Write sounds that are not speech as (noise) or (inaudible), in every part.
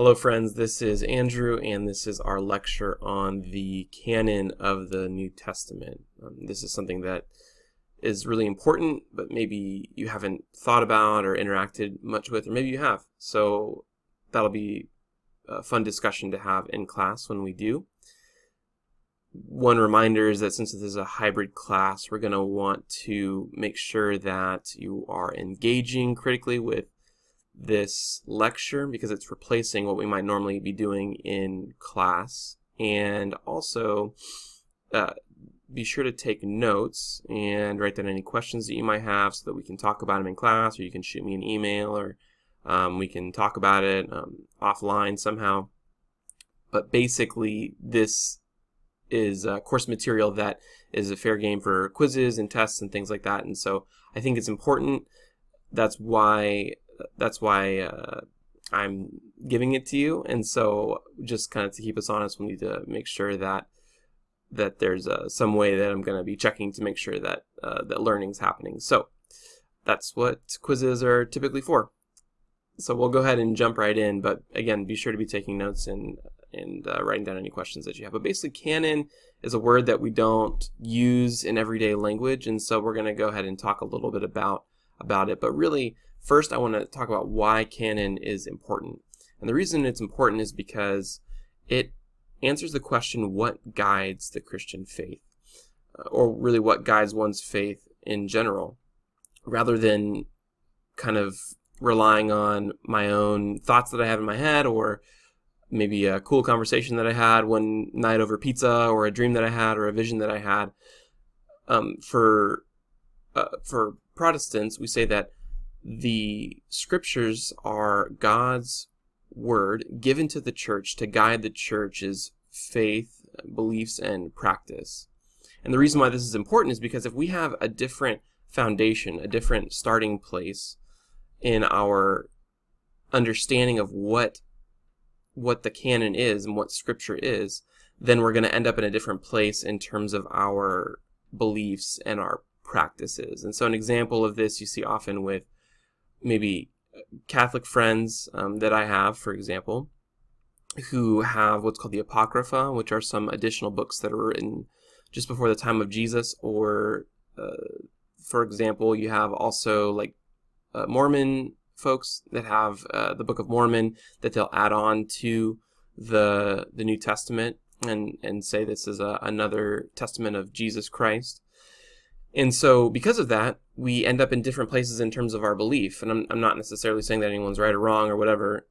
Hello friends, this is Andrew and this is our lecture on the canon of the New Testament. Um, this is something that is really important, but maybe you haven't thought about or interacted much with, or maybe you have. So that'll be a fun discussion to have in class when we do. One reminder is that since this is a hybrid class, we're going to want to make sure that you are engaging critically with this lecture because it's replacing what we might normally be doing in class. And also, uh, be sure to take notes and write down any questions that you might have so that we can talk about them in class, or you can shoot me an email, or um, we can talk about it um, offline somehow. But basically, this is uh, course material that is a fair game for quizzes and tests and things like that. And so I think it's important. That's why that's why uh, I'm giving it to you. And so, just kind of to keep us honest, we need to make sure that that there's uh, some way that I'm going to be checking to make sure that uh, that learning's happening. So that's what quizzes are typically for. So we'll go ahead and jump right in. But again, be sure to be taking notes and and uh, writing down any questions that you have. But basically, canon is a word that we don't use in everyday language, and so we're going to go ahead and talk a little bit about about it. But really, First, I want to talk about why canon is important. And the reason it's important is because it answers the question what guides the Christian faith, uh, or really what guides one's faith in general, rather than kind of relying on my own thoughts that I have in my head or maybe a cool conversation that I had one night over pizza or a dream that I had or a vision that I had. Um, for uh, for Protestants, we say that the scriptures are God's word given to the church to guide the church's faith, beliefs, and practice. And the reason why this is important is because if we have a different foundation, a different starting place in our understanding of what what the canon is and what scripture is, then we're going to end up in a different place in terms of our beliefs and our practices. And so an example of this you see often with maybe Catholic friends um, that I have, for example, who have what's called the Apocrypha, which are some additional books that are written just before the time of Jesus, or uh, for example, you have also like uh, Mormon folks that have uh, the Book of Mormon that they'll add on to the the New Testament and and say this is a, another testament of Jesus Christ. And so, because of that, we end up in different places in terms of our belief. And I'm, I'm not necessarily saying that anyone's right or wrong or whatever.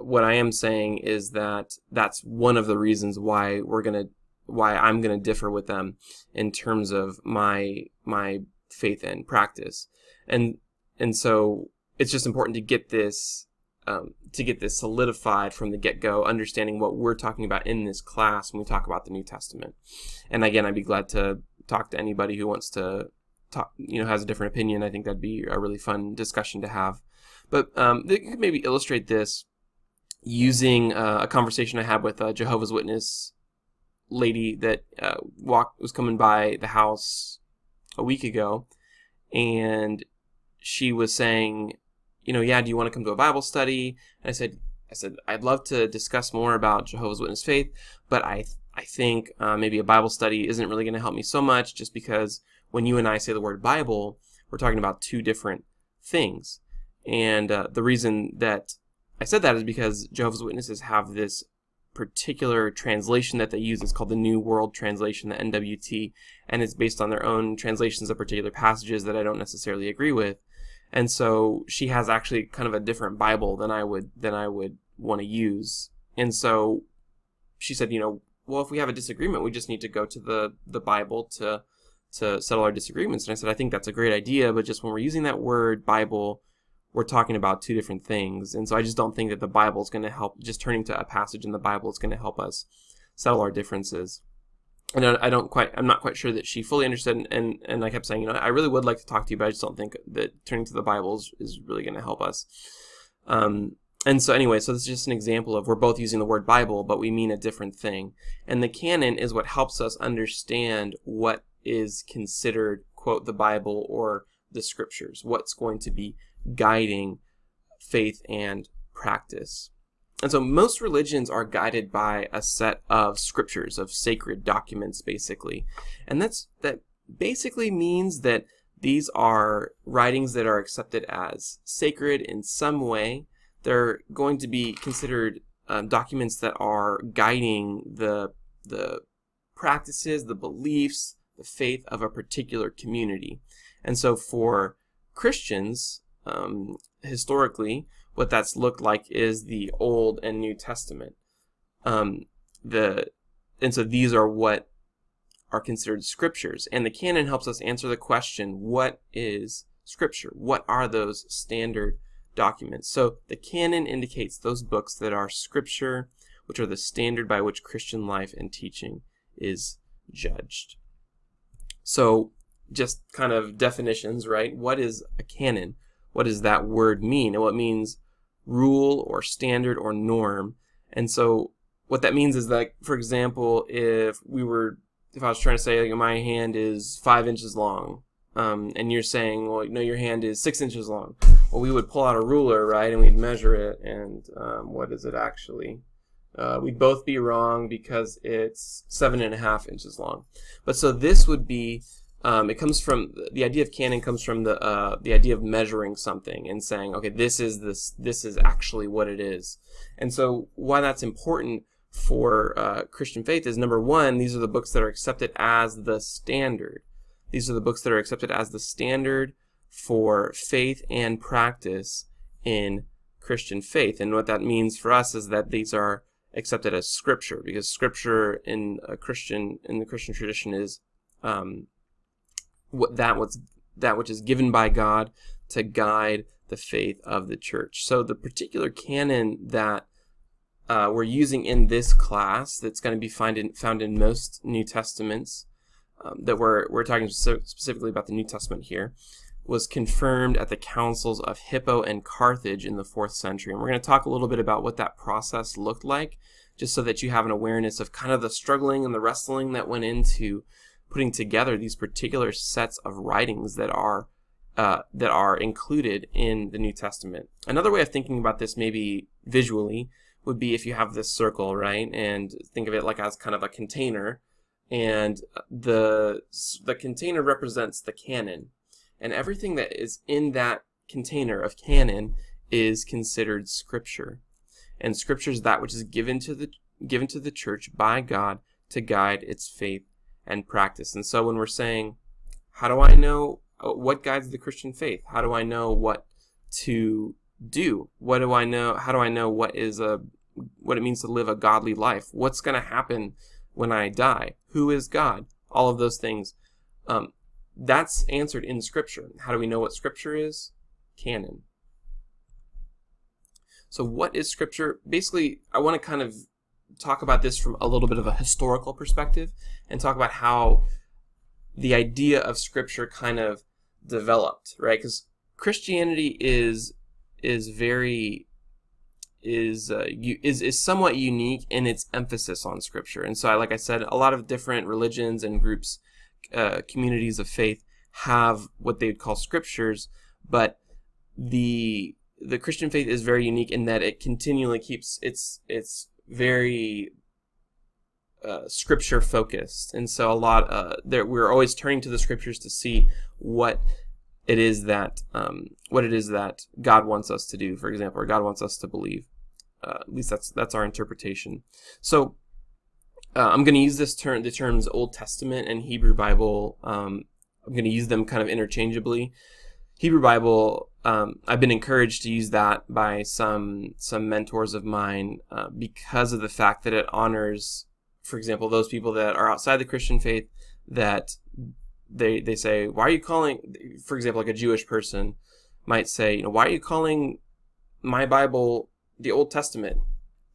What I am saying is that that's one of the reasons why we're going to, why I'm going to differ with them in terms of my, my faith and practice. And, and so it's just important to get this, um, to get this solidified from the get-go, understanding what we're talking about in this class when we talk about the New Testament. And again, I'd be glad to talk to anybody who wants to talk, you know, has a different opinion. I think that'd be a really fun discussion to have. But um, they could maybe illustrate this using uh, a conversation I had with a Jehovah's Witness lady that uh, walked was coming by the house a week ago, and she was saying, you know, yeah, do you want to come to a Bible study? And I said, I said I'd love to discuss more about Jehovah's Witness faith, but I I think uh, maybe a Bible study isn't really going to help me so much just because when you and I say the word Bible, we're talking about two different things. And uh, the reason that I said that is because Jehovah's Witnesses have this particular translation that they use. It's called the New World Translation, the NWT, and it's based on their own translations of particular passages that I don't necessarily agree with. And so she has actually kind of a different Bible than I would than I would want to use. And so she said, you know, well, if we have a disagreement, we just need to go to the the Bible to to settle our disagreements. And I said, I think that's a great idea, but just when we're using that word Bible, we're talking about two different things. And so I just don't think that the Bible is going to help. Just turning to a passage in the Bible is going to help us settle our differences. And I don't quite, I'm not quite sure that she fully understood. And, and, and I kept saying, you know, I really would like to talk to you, but I just don't think that turning to the Bible is, is really going to help us. Um, and so anyway, so this is just an example of we're both using the word Bible, but we mean a different thing. And the canon is what helps us understand what is considered, quote, the Bible or the scriptures, what's going to be guiding faith and practice. and so most religions are guided by a set of scriptures, of sacred documents, basically. And that's that basically means that these are writings that are accepted as sacred in some way. They're going to be considered um, documents that are guiding the the practices, the beliefs, the faith of a particular community. And so for Christians, um, historically, what that's looked like is the Old and New Testament. Um, the and so these are what are considered scriptures, and the canon helps us answer the question: What is scripture? What are those standard documents? So the canon indicates those books that are scripture, which are the standard by which Christian life and teaching is judged. So just kind of definitions, right? What is a canon? what does that word mean? And what means rule or standard or norm. And so what that means is that, for example, if we were, if I was trying to say, like, my hand is five inches long, um, and you're saying, well, no, your hand is six inches long. Well, we would pull out a ruler, right, and we'd measure it, and um, what is it actually? Uh, we'd both be wrong because it's seven and a half inches long. But so this would be um, it comes from the idea of canon comes from the uh, the idea of measuring something and saying, okay, this is this this is actually what it is. And so why that's important for uh, Christian faith is number one, these are the books that are accepted as the standard. These are the books that are accepted as the standard for faith and practice in Christian faith. And what that means for us is that these are accepted as scripture because scripture in a Christian in the Christian tradition is um, what that what's that which is given by God to guide the faith of the church. So the particular canon that uh, we're using in this class, that's going to be found in, found in most New Testaments, um, that we're we're talking specifically about the New Testament here, was confirmed at the councils of Hippo and Carthage in the fourth century. And we're going to talk a little bit about what that process looked like, just so that you have an awareness of kind of the struggling and the wrestling that went into putting together these particular sets of writings that are uh, that are included in the New Testament. Another way of thinking about this, maybe visually, would be if you have this circle, right, and think of it like as kind of a container, and the the container represents the canon, and everything that is in that container of canon is considered scripture, and scripture is that which is given to the given to the church by God to guide its faith and practice. And so when we're saying, how do I know uh, what guides the Christian faith? How do I know what to do? What do I know? How do I know what is a what it means to live a godly life? What's going to happen when I die? Who is God? All of those things. Um, that's answered in Scripture. How do we know what Scripture is? Canon. So, what is Scripture? Basically, I want to kind of talk about this from a little bit of a historical perspective and talk about how the idea of scripture kind of developed, right? Because Christianity is is very is uh, is is somewhat unique in its emphasis on scripture. And so, I, like I said, a lot of different religions and groups, uh, communities of faith have what they would call scriptures, but the the Christian faith is very unique in that it continually keeps its its very uh, scripture focused, and so a lot uh, there we're always turning to the scriptures to see what it is that um, what it is that God wants us to do, for example, or God wants us to believe. Uh, at least that's that's our interpretation. So uh, I'm going to use this term, the terms Old Testament and Hebrew Bible. Um, I'm going to use them kind of interchangeably. Hebrew Bible um, I've been encouraged to use that by some some mentors of mine uh, because of the fact that it honors, for example, those people that are outside the Christian faith that they they say, why are you calling, for example, like a Jewish person might say, you know, why are you calling my Bible the Old Testament?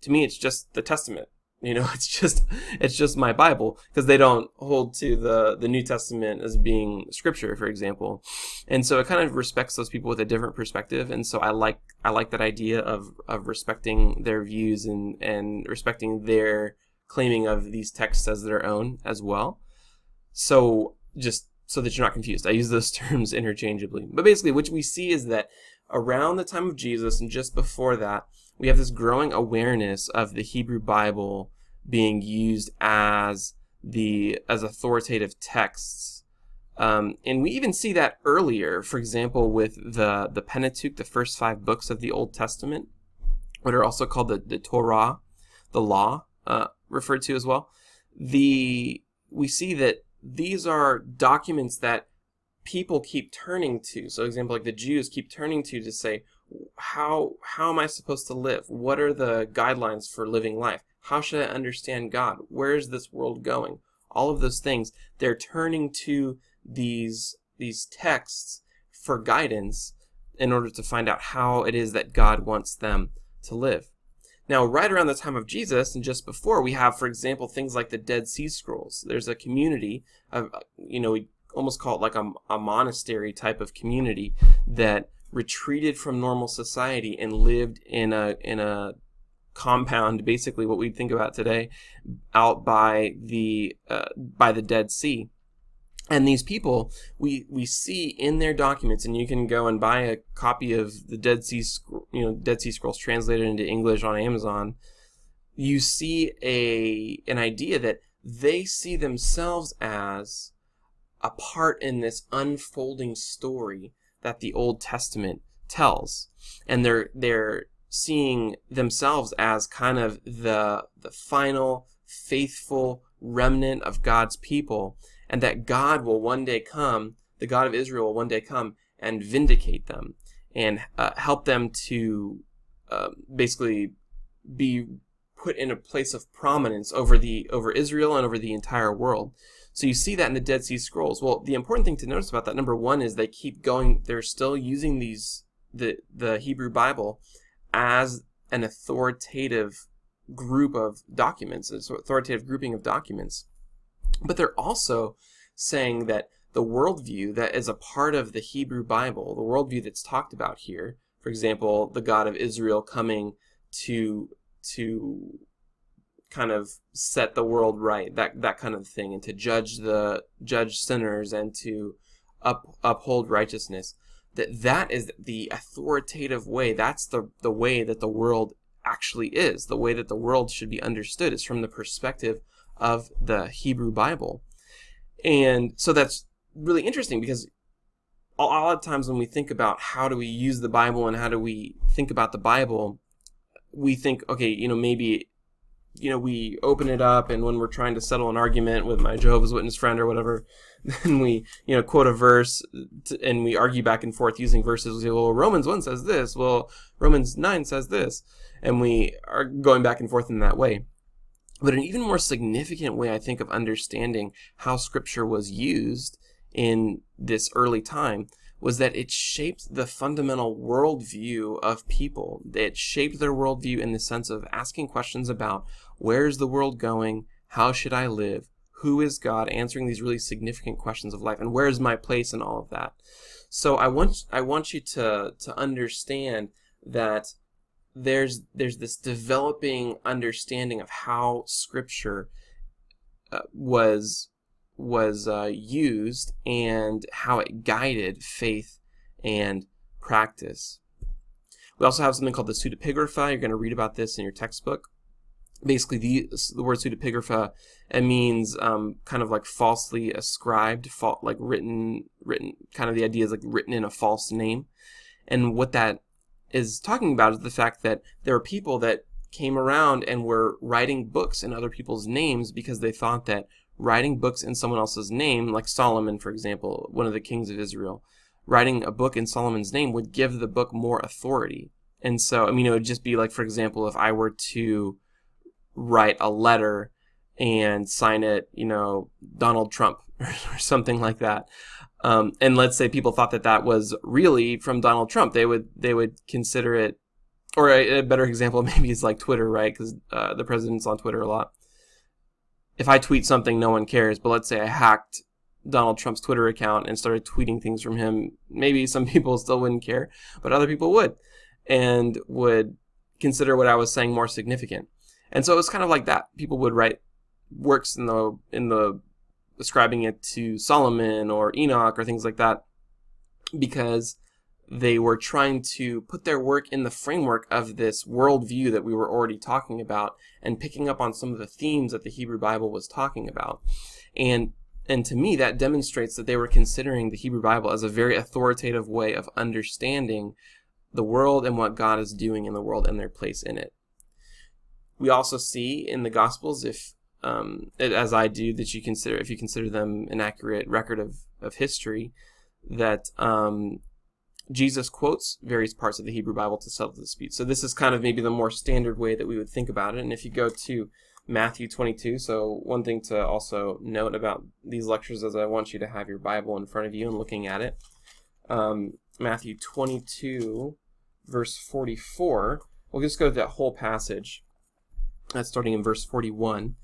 To me, it's just the Testament. You know, (laughs) it's just it's just my Bible because they don't hold to the the New Testament as being scripture, for example. And so it kind of respects those people with a different perspective. And so I like I like that idea of of respecting their views and and respecting their claiming of these texts as their own as well. So just so that you're not confused, I use those (laughs) terms interchangeably. But basically, what we see is that around the time of Jesus and just before that, we have this growing awareness of the Hebrew Bible being used as the as authoritative texts. Um, and we even see that earlier, for example, with the, the Pentateuch, the first five books of the Old Testament, what are also called the, the Torah, the law, uh, referred to as well. The we see that these are documents that people keep turning to. So, example, like the Jews keep turning to to say, how how am I supposed to live? What are the guidelines for living life? How should I understand God? Where is this world going? All of those things, they're turning to these these texts for guidance in order to find out how it is that God wants them to live. Now, right around the time of Jesus and just before, we have, for example, things like the Dead Sea Scrolls. There's a community of, uh, you know, we almost call it like a, a monastery type of community that retreated from normal society and lived in a in a compound, basically what we think about today, out by the uh, by the Dead Sea. And these people, we we see in their documents, and you can go and buy a copy of the Dead Sea, you know, Dead Sea Scrolls translated into English on Amazon. You see a an idea that they see themselves as a part in this unfolding story that the Old Testament tells, and they're they're seeing themselves as kind of the the final faithful remnant of God's people and that God will one day come, the God of Israel will one day come and vindicate them and uh, help them to uh, basically be put in a place of prominence over the over Israel and over the entire world. So you see that in the Dead Sea Scrolls. Well, the important thing to notice about that number one is they keep going. They're still using these the the Hebrew Bible as an authoritative group of documents, an authoritative grouping of documents. But they're also saying that the worldview that is a part of the Hebrew Bible, the worldview that's talked about here, for example, the God of Israel coming to to kind of set the world right, that that kind of thing, and to judge the judge sinners and to up, uphold righteousness. That that is the authoritative way. That's the the way that the world actually is. The way that the world should be understood is from the perspective of the Hebrew Bible. And so that's really interesting because a lot of times when we think about how do we use the Bible and how do we think about the Bible, we think, okay, you know, maybe, you know, we open it up and when we're trying to settle an argument with my Jehovah's Witness friend or whatever, (laughs) then we, you know, quote a verse to, and we argue back and forth using verses. We say, well, Romans 1 says this. Well, Romans 9 says this. And we are going back and forth in that way. But an even more significant way, I think, of understanding how Scripture was used in this early time was that it shaped the fundamental worldview of people. It shaped their worldview in the sense of asking questions about where is the world going? How should I live? Who is God? Answering these really significant questions of life, and where is my place in all of that? So I want I want you to to understand that there's there's this developing understanding of how scripture uh, was was uh, used and how it guided faith and practice. We also have something called the pseudepigrapha. You're going to read about this in your textbook. Basically, the the word pseudepigrapha it means um, kind of like falsely ascribed, fault like written written. Kind of the idea is like written in a false name, and what that is talking about is the fact that there are people that came around and were writing books in other people's names because they thought that writing books in someone else's name, like Solomon, for example, one of the kings of Israel, writing a book in Solomon's name would give the book more authority. And so, I mean, it would just be like, for example, if I were to write a letter and sign it, you know, Donald Trump (laughs) or something like that. Um, and let's say people thought that that was really from Donald Trump, they would they would consider it. Or a, a better example (laughs) maybe is like Twitter, right? Because uh, the president's on Twitter a lot. If I tweet something, no one cares. But let's say I hacked Donald Trump's Twitter account and started tweeting things from him, maybe (laughs) some people still wouldn't care, but other people would, and would consider what I was saying more significant. And so it was kind of like that. People would write works in the in the ascribing it to Solomon or Enoch or things like that because they were trying to put their work in the framework of this worldview that we were already talking about and picking up on some of the themes that the Hebrew Bible was talking about. And and to me, that demonstrates that they were considering the Hebrew Bible as a very authoritative way of understanding the world and what God is doing in the world and their place in it. We also see in the Gospels, if um, as I do, that you consider if you consider them an accurate record of of history, that um, Jesus quotes various parts of the Hebrew Bible to settle the dispute. So this is kind of maybe the more standard way that we would think about it. And if you go to Matthew 22, so one thing to also note about these lectures is I want you to have your Bible in front of you and looking at it. Um, Matthew 22, verse 44. We'll just go to that whole passage. That's starting in verse 41.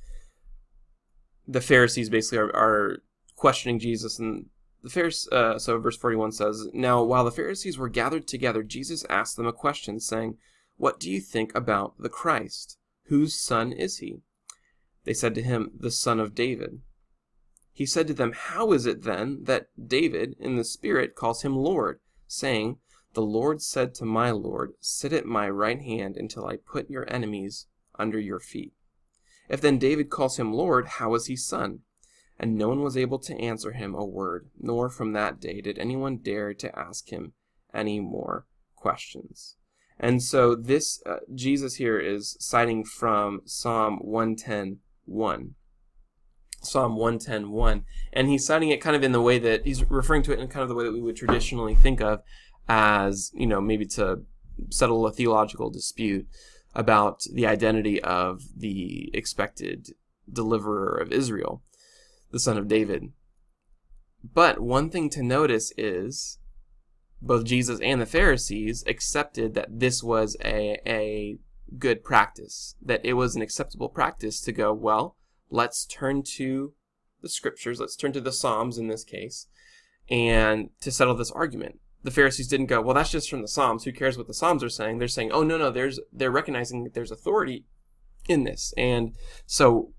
The Pharisees basically are, are questioning Jesus and the Pharisees, uh, so verse 41 says, Now while the Pharisees were gathered together, Jesus asked them a question, saying, What do you think about the Christ? Whose son is he? They said to him, The son of David. He said to them, How is it then that David in the Spirit calls him Lord, saying, The Lord said to my Lord, Sit at my right hand until I put your enemies under your feet. If then David calls him Lord, how is he son? and no one was able to answer him a word, nor from that day did anyone dare to ask him any more questions. And so this uh, Jesus here is citing from Psalm 110:1. Psalm 110:1, and he's citing it kind of in the way that he's referring to it in kind of the way that we would traditionally think of as, you know, maybe to settle a theological dispute about the identity of the expected deliverer of Israel the son of David. But one thing to notice is both Jesus and the Pharisees accepted that this was a, a good practice, that it was an acceptable practice to go, well, let's turn to the scriptures, let's turn to the Psalms in this case, and to settle this argument. The Pharisees didn't go, well, that's just from the Psalms. Who cares what the Psalms are saying? They're saying, oh, no, no, there's, they're recognizing that there's authority in this. And so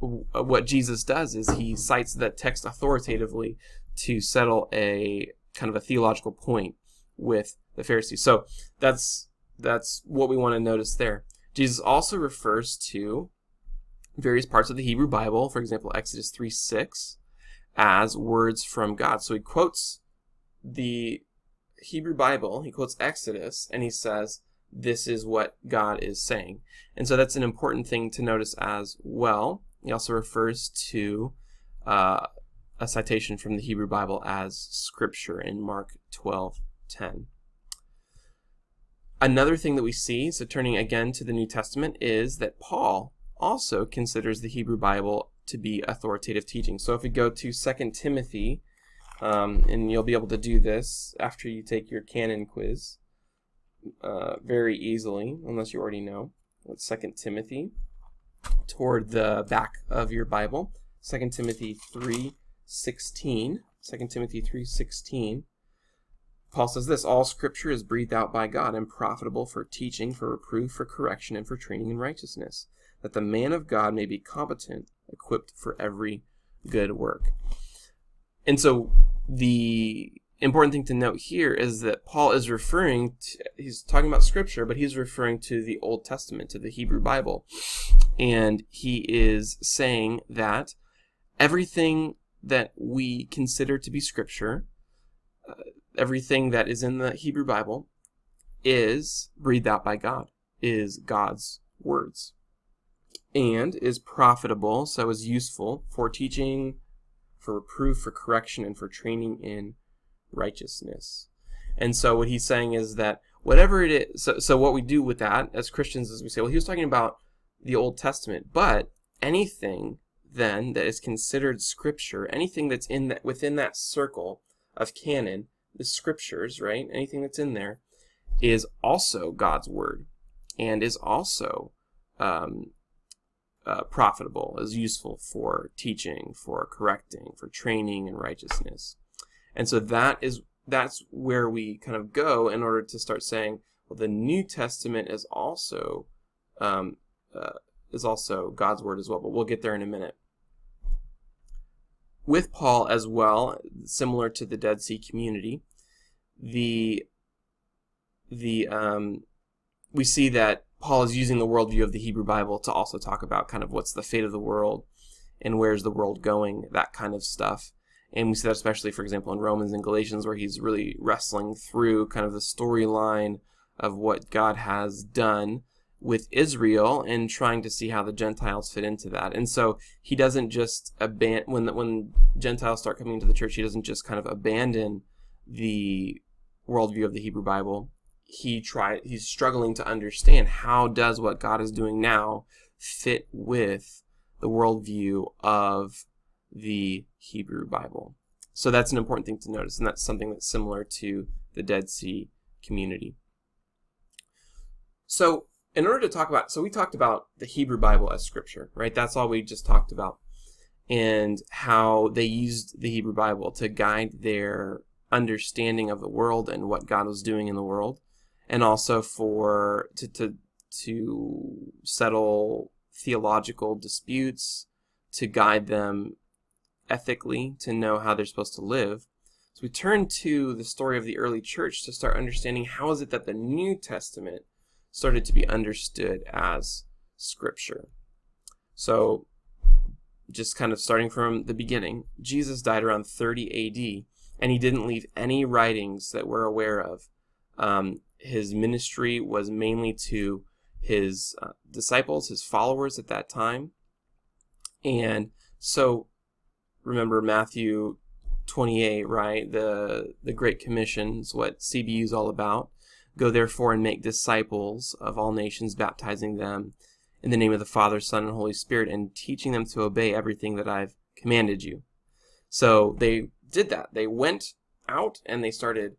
uh, what Jesus does is he cites that text authoritatively to settle a kind of a theological point with the Pharisees. So that's that's what we want to notice there. Jesus also refers to various parts of the Hebrew Bible, for example, Exodus 3 6, as words from God. So he quotes the Hebrew Bible, he quotes Exodus, and he says, This is what God is saying. And so that's an important thing to notice as well. He also refers to uh, a citation from the Hebrew Bible as scripture in Mark 12:10. Another thing that we see, so turning again to the New Testament, is that Paul also considers the Hebrew Bible to be authoritative teaching. So if we go to 2 Timothy, um, and you'll be able to do this after you take your canon quiz uh, very easily, unless you already know. What's 2 Timothy toward the back of your Bible. 2 Timothy 3:16. 2 Timothy 3:16. Paul says this, all scripture is breathed out by God and profitable for teaching, for reproof, for correction, and for training in righteousness, that the man of God may be competent, equipped for every good work. And so the important thing to note here is that Paul is referring to, he's talking about scripture, but he's referring to the Old Testament, to the Hebrew Bible. And he is saying that everything that we consider to be scripture, uh, everything that is in the Hebrew Bible, is breathed out by God, is God's words, and is profitable, so is useful for teaching, for reproof, for correction, and for training in righteousness. And so what he's saying is that whatever it is, so, so what we do with that as Christians is we say, well, he was talking about the Old Testament, but anything then that is considered scripture, anything that's in that within that circle of canon, the scriptures, right? Anything that's in there is also God's word and is also um, uh, profitable, is useful for teaching, for correcting, for training in righteousness. And so that is that's where we kind of go in order to start saying, well, the New Testament is also um, uh, is also God's word as well. But we'll get there in a minute. With Paul as well, similar to the Dead Sea community, the the um, we see that Paul is using the worldview of the Hebrew Bible to also talk about kind of what's the fate of the world and where's the world going, that kind of stuff. And we see that especially, for example, in Romans and Galatians, where he's really wrestling through kind of the storyline of what God has done with Israel and trying to see how the Gentiles fit into that. And so he doesn't just abandon when when Gentiles start coming into the church, he doesn't just kind of abandon the worldview of the Hebrew Bible. He try he's struggling to understand how does what God is doing now fit with the worldview of the Hebrew Bible. So that's an important thing to notice, and that's something that's similar to the Dead Sea community. So in order to talk about, so we talked about the Hebrew Bible as scripture, right? That's all we just talked about. And how they used the Hebrew Bible to guide their understanding of the world and what God was doing in the world. And also for, to, to, to settle theological disputes, to guide them ethically, to know how they're supposed to live. So we turn to the story of the early church to start understanding how is it that the New Testament started to be understood as scripture. So, just kind of starting from the beginning, Jesus died around 30 AD, and he didn't leave any writings that we're aware of. Um, his ministry was mainly to his uh, disciples, his followers at that time. And so, remember Matthew 28, right? The the Great Commission is what CBU is all about. Go therefore and make disciples of all nations, baptizing them in the name of the Father, Son, and Holy Spirit, and teaching them to obey everything that I've commanded you. So they did that. They went out and they started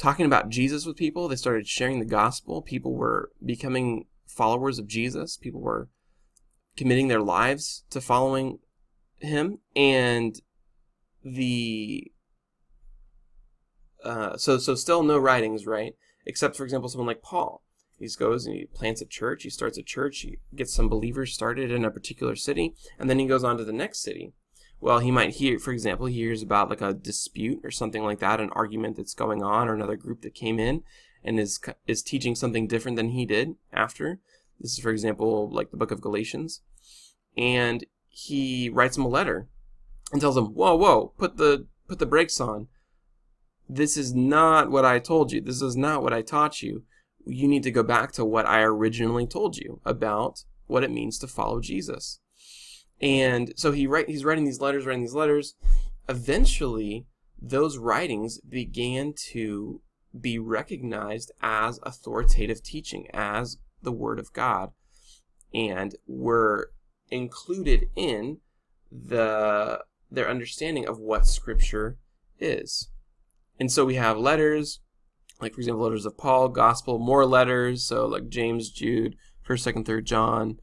talking about Jesus with people. They started sharing the gospel. People were becoming followers of Jesus. People were committing their lives to following him. And the uh, so so still no writings, right? Except for example, someone like Paul. He goes and he plants a church. He starts a church. He gets some believers started in a particular city, and then he goes on to the next city. Well, he might hear, for example, he hears about like a dispute or something like that, an argument that's going on, or another group that came in and is is teaching something different than he did after. This is, for example, like the book of Galatians, and he writes him a letter and tells him, "Whoa, whoa, put the put the brakes on this is not what I told you. This is not what I taught you. You need to go back to what I originally told you about what it means to follow Jesus. And so he write, he's writing these letters, writing these letters. Eventually, those writings began to be recognized as authoritative teaching, as the Word of God, and were included in the their understanding of what Scripture is. And so we have letters, like for example, letters of Paul, gospel, more letters, so like James, Jude, First, Second, Third John,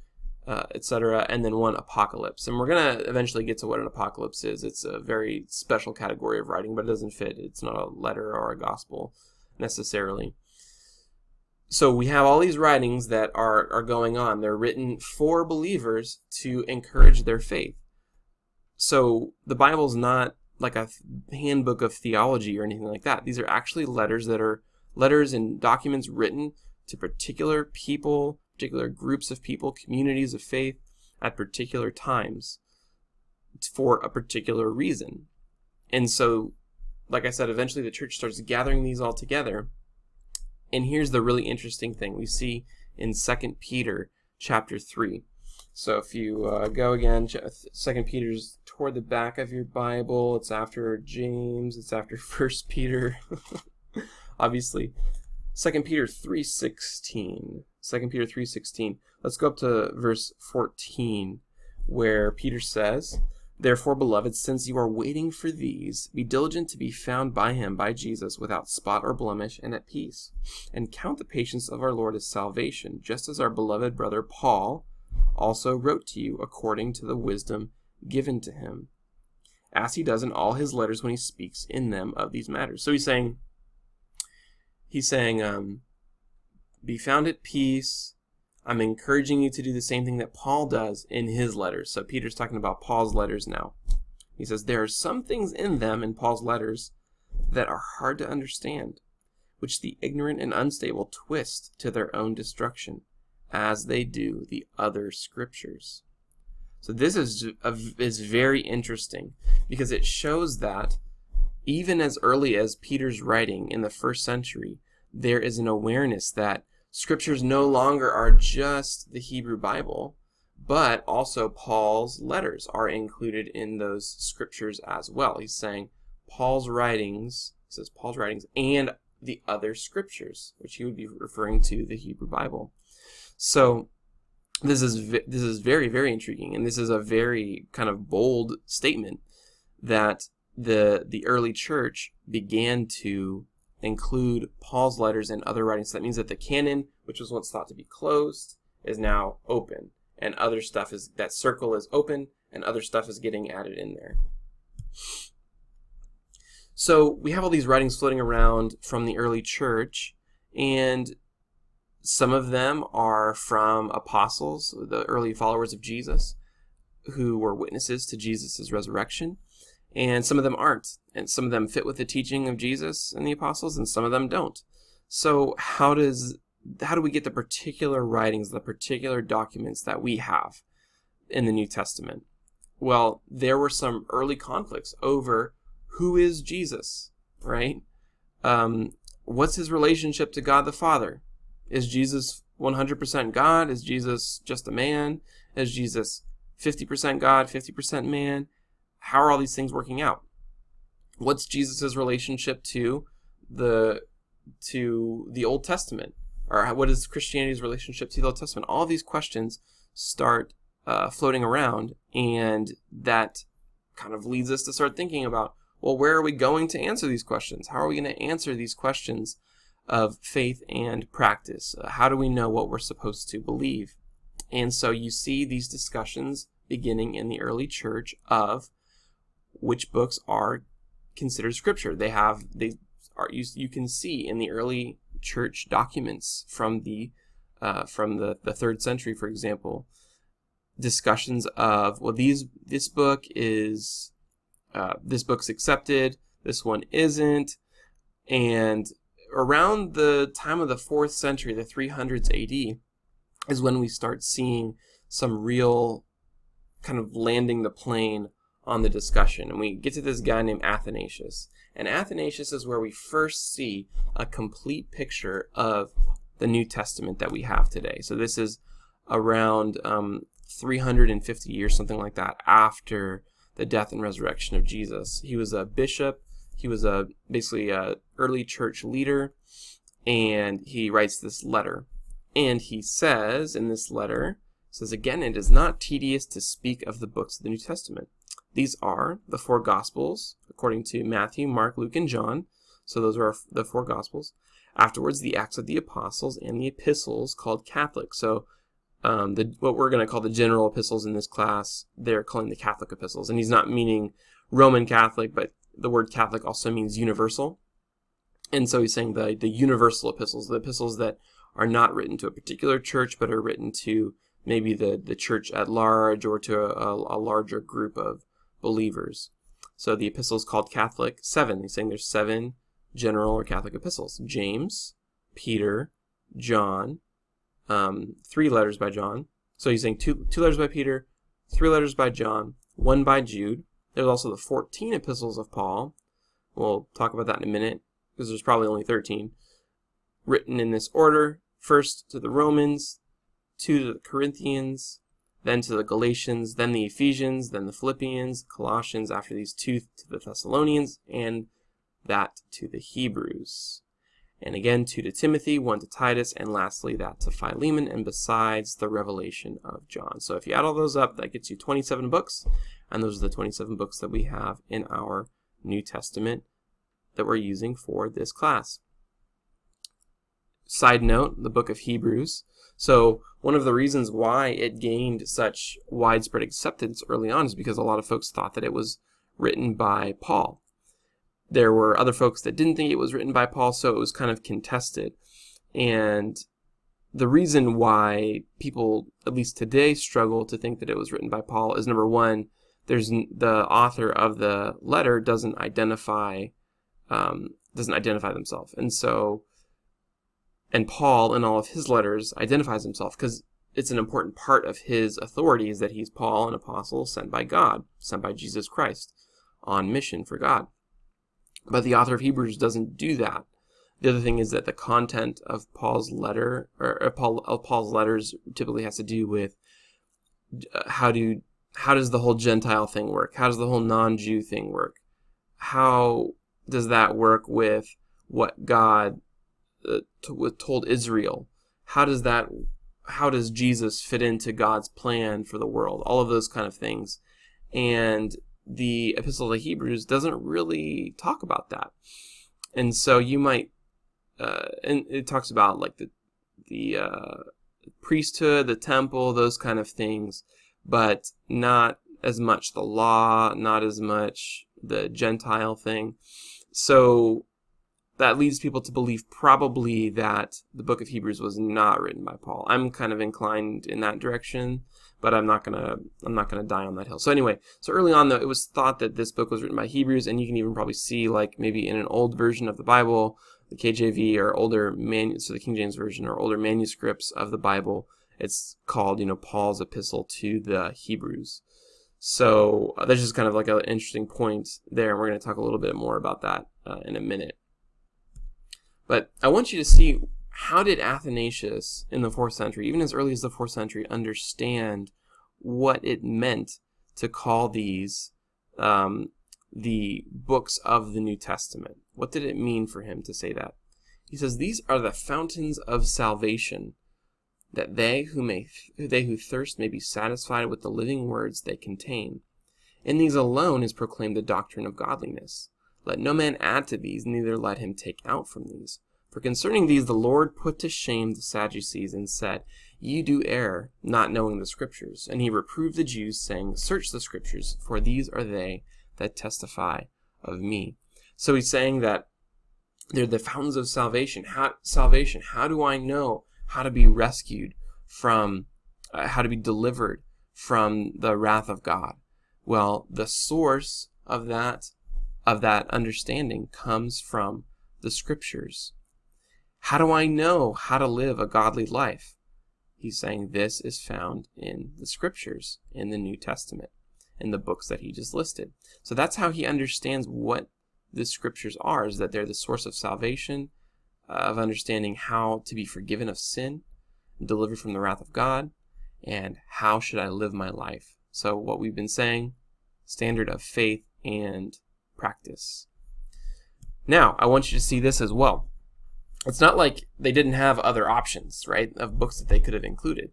uh, etc., and then one apocalypse. And we're gonna eventually get to what an apocalypse is. It's a very special category of writing, but it doesn't fit. It's not a letter or a gospel necessarily. So we have all these writings that are are going on. They're written for believers to encourage their faith. So the Bible's not like a handbook of theology or anything like that. These are actually letters that are letters and documents written to particular people, particular groups of people, communities of faith at particular times for a particular reason. And so, like I said, eventually the church starts gathering these all together. And here's the really interesting thing we see in 2 Peter chapter 3. So if you uh, go again, Second Peter's toward the back of your Bible. It's after James. It's after (laughs) First Peter. (laughs) Obviously, Second Peter three sixteen. Second Peter three sixteen. Let's go up to verse fourteen, where Peter says. Therefore, beloved, since you are waiting for these, be diligent to be found by him, by Jesus, without spot or blemish, and at peace. And count the patience of our Lord as salvation, just as our beloved brother Paul also wrote to you according to the wisdom given to him, as he does in all his letters when he speaks in them of these matters. So he's saying, he's saying, um, be found at peace. I'm encouraging you to do the same thing that Paul does in his letters. So Peter's talking about Paul's letters now. He says, There are some things in them, in Paul's letters, that are hard to understand, which the ignorant and unstable twist to their own destruction, as they do the other scriptures. So this is is very interesting because it shows that even as early as Peter's writing in the first century, there is an awareness that scriptures no longer are just the Hebrew Bible, but also Paul's letters are included in those scriptures as well. He's saying Paul's writings, he says Paul's writings and the other scriptures, which he would be referring to the Hebrew Bible. So this is this is very very intriguing, and this is a very kind of bold statement that the the early church began to include Paul's letters and other writings. So That means that the canon, which was once thought to be closed, is now open, and other stuff is that circle is open, and other stuff is getting added in there. So we have all these writings floating around from the early church, and some of them are from apostles, the early followers of Jesus, who were witnesses to Jesus' resurrection. And some of them aren't. And some of them fit with the teaching of Jesus and the apostles, and some of them don't. So how does how do we get the particular writings, the particular documents that we have in the New Testament? Well, there were some early conflicts over who is Jesus, right? Um, what's his relationship to God the Father? Is Jesus 100% God? Is Jesus just a man? Is Jesus 50% God, 50% man? How are all these things working out? What's Jesus' relationship to the to the Old Testament? Or what is Christianity's relationship to the Old Testament? All these questions start uh, floating around, and that kind of leads us to start thinking about well, where are we going to answer these questions? How are we going to answer these questions of faith and practice? Uh, how do we know what we're supposed to believe? And so you see these discussions beginning in the early church of which books are considered scripture. They have they are you, you can see in the early church documents from the uh, from the, the third century, for example, discussions of well these this book is uh, this book's accepted, this one isn't. And around the time of the fourth century, the 300s AD, is when we start seeing some real kind of landing the plane on the discussion. And we get to this guy named Athanasius. And Athanasius is where we first see a complete picture of the New Testament that we have today. So this is around um, 350 years, something like that, after the death and resurrection of Jesus. He was a bishop. He was a basically a early church leader, and he writes this letter. And he says in this letter, says again, it is not tedious to speak of the books of the New Testament. These are the four Gospels, according to Matthew, Mark, Luke, and John. So those are the four Gospels. Afterwards, the Acts of the Apostles and the epistles called Catholic. So um, the what we're going to call the general epistles in this class, they're calling the Catholic epistles, and he's not meaning Roman Catholic, but the word Catholic also means universal, and so he's saying the the universal epistles, the epistles that are not written to a particular church, but are written to maybe the the church at large or to a, a larger group of believers. So the epistles called Catholic seven. He's saying there's seven general or Catholic epistles: James, Peter, John, um, three letters by John. So he's saying two, two letters by Peter, three letters by John, one by Jude. There's also the 14 epistles of Paul. We'll talk about that in a minute because there's probably only 13. Written in this order first to the Romans, two to the Corinthians, then to the Galatians, then the Ephesians, then the Philippians, Colossians, after these two to the Thessalonians, and that to the Hebrews. And again, two to Timothy, one to Titus, and lastly that to Philemon, and besides the revelation of John. So if you add all those up, that gets you 27 books, and those are the 27 books that we have in our New Testament that we're using for this class. Side note, the book of Hebrews. So one of the reasons why it gained such widespread acceptance early on is because a lot of folks thought that it was written by Paul there were other folks that didn't think it was written by Paul, so it was kind of contested. And the reason why people, at least today, struggle to think that it was written by Paul is number one, there's the author of the letter doesn't identify um, doesn't identify themselves, and so and Paul, in all of his letters, identifies himself because it's an important part of his authority is that he's Paul, an apostle sent by God, sent by Jesus Christ on mission for God. But the author of Hebrews doesn't do that. The other thing is that the content of Paul's letter or Paul, Paul's letters typically has to do with uh, how do how does the whole Gentile thing work? How does the whole non-Jew thing work? How does that work with what God uh, told Israel? How does that how does Jesus fit into God's plan for the world? All of those kind of things. And the Epistle to Hebrews doesn't really talk about that. And so you might, uh, and it talks about like the, the uh, priesthood, the temple, those kind of things, but not as much the law, not as much the Gentile thing. So that leads people to believe probably that the book of Hebrews was not written by Paul. I'm kind of inclined in that direction, but I'm not gonna I'm not gonna die on that hill. So anyway, so early on though, it was thought that this book was written by Hebrews, and you can even probably see like maybe in an old version of the Bible, the KJV or older man, so the King James version or older manuscripts of the Bible, it's called you know Paul's epistle to the Hebrews. So uh, that's just kind of like an interesting point there, and we're going to talk a little bit more about that uh, in a minute. But I want you to see how did Athanasius in the fourth century, even as early as the fourth century, understand what it meant to call these um, the books of the New Testament? What did it mean for him to say that? He says these are the fountains of salvation, that they who may they who thirst may be satisfied with the living words they contain. In these alone is proclaimed the doctrine of godliness. Let no man add to these, neither let him take out from these. For concerning these the Lord put to shame the Sadducees, and said, Ye do err, not knowing the Scriptures. And he reproved the Jews, saying, Search the Scriptures, for these are they that testify of me. So he's saying that they're the fountains of salvation. How, salvation. How do I know how to be rescued from, uh, how to be delivered from the wrath of God? Well, the source of that of that understanding comes from the scriptures. How do I know how to live a godly life? He's saying this is found in the scriptures, in the New Testament, in the books that he just listed. So that's how he understands what the scriptures are, is that they're the source of salvation, of understanding how to be forgiven of sin, delivered from the wrath of God, and how should I live my life. So what we've been saying, standard of faith and practice. Now, I want you to see this as well. It's not like they didn't have other options, right, of books that they could have included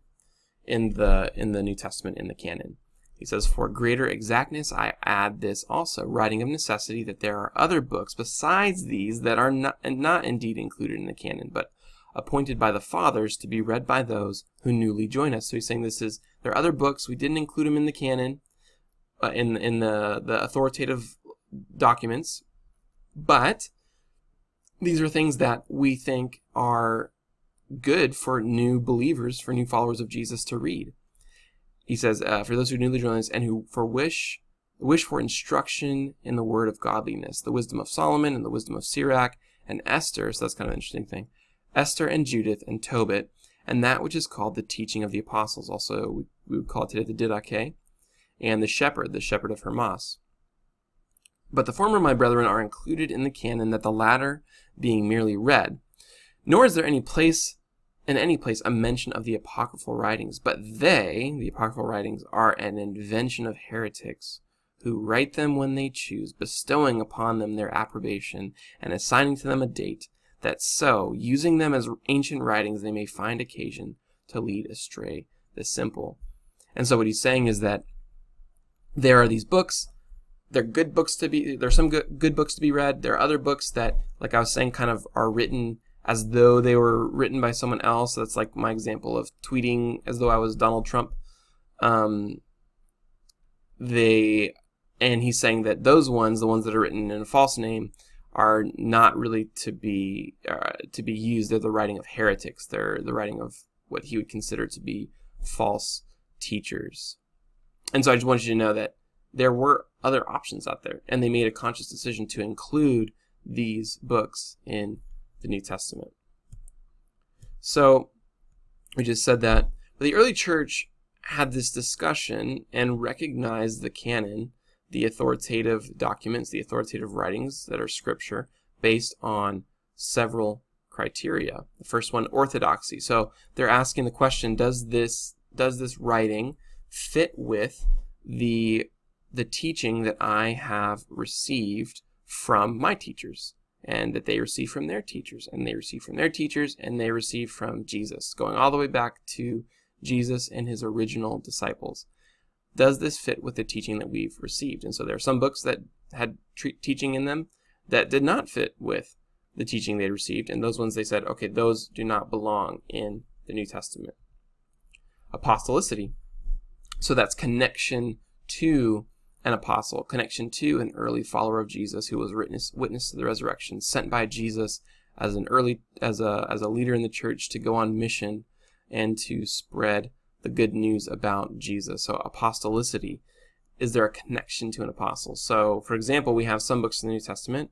in the in the New Testament in the canon. He says, For greater exactness I add this also, writing of necessity that there are other books besides these that are not, not indeed included in the canon, but appointed by the fathers to be read by those who newly join us. So he's saying this is there are other books we didn't include them in the canon, uh, in in the the authoritative documents, but these are things that we think are good for new believers, for new followers of Jesus to read. He says, uh, for those who newly join us and who for wish wish for instruction in the word of godliness, the wisdom of Solomon and the wisdom of Sirach and Esther. So that's kind of an interesting thing. Esther and Judith and Tobit, and that which is called the teaching of the apostles. Also, we, we would call it today the Didache, and the shepherd, the shepherd of Hermas. But the former, my brethren, are included in the canon, that the latter being merely read. Nor is there any place in any place a mention of the apocryphal writings, but they, the apocryphal writings, are an invention of heretics, who write them when they choose, bestowing upon them their approbation, and assigning to them a date, that so, using them as ancient writings, they may find occasion to lead astray the simple. And so what he's saying is that there are these books they're good books to be there's some good good books to be read. There are other books that like i was saying kind of are written as though they were written by someone else. That's like my example of tweeting as though i was donald trump. Um they and he's saying that those ones the ones that are written in a false name are not really to be uh, to be used. They're the writing of heretics. They're the writing of what he would consider to be false teachers. And so i just want you to know that there were other options out there, and they made a conscious decision to include these books in the New Testament. So we just said that. But the early church had this discussion and recognized the canon, the authoritative documents, the authoritative writings that are scripture, based on several criteria. The first one, orthodoxy. So they're asking the question, does this does this writing fit with the the teaching that I have received from my teachers and that they receive from their teachers and they receive from their teachers and they receive from Jesus, going all the way back to Jesus and his original disciples. Does this fit with the teaching that we've received? And so there are some books that had teaching in them that did not fit with the teaching they received, and those ones they said, okay, those do not belong in the New Testament. Apostolicity. So that's connection to an apostle, connection to an early follower of Jesus who was witness witness to the resurrection, sent by Jesus as an early as a as a leader in the church to go on mission and to spread the good news about Jesus. So apostolicity, is there a connection to an apostle? So, for example, we have some books in the New Testament.